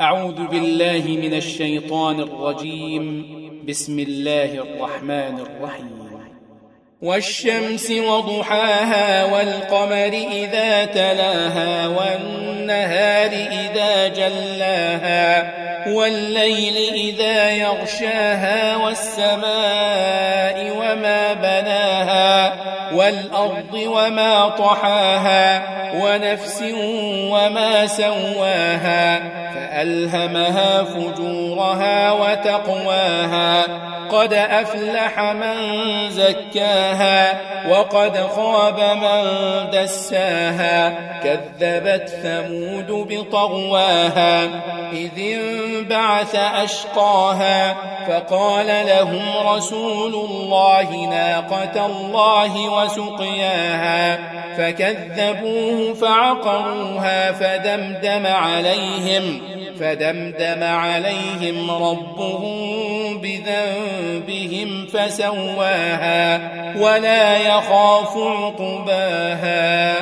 أعوذ بالله من الشيطان الرجيم. بسم الله الرحمن الرحيم. والشمس وضحاها والقمر إذا تلاها والنهار إذا جلاها والليل إذا يغشاها والسماء وما بناها والأرض وما طحاها ونفس وما سواها فألهمها فجورها وتقواها قد أفلح من زكاها وقد خاب من دساها كذبت ثمود بطغواها إذ انبعث أشقاها فقال لهم رسول الله ناقة الله وسقياها فكذبوه فعقروها فدمدم عليهم فدمدم عليهم ربهم بذنبهم فسواها ولا يخاف عقباها.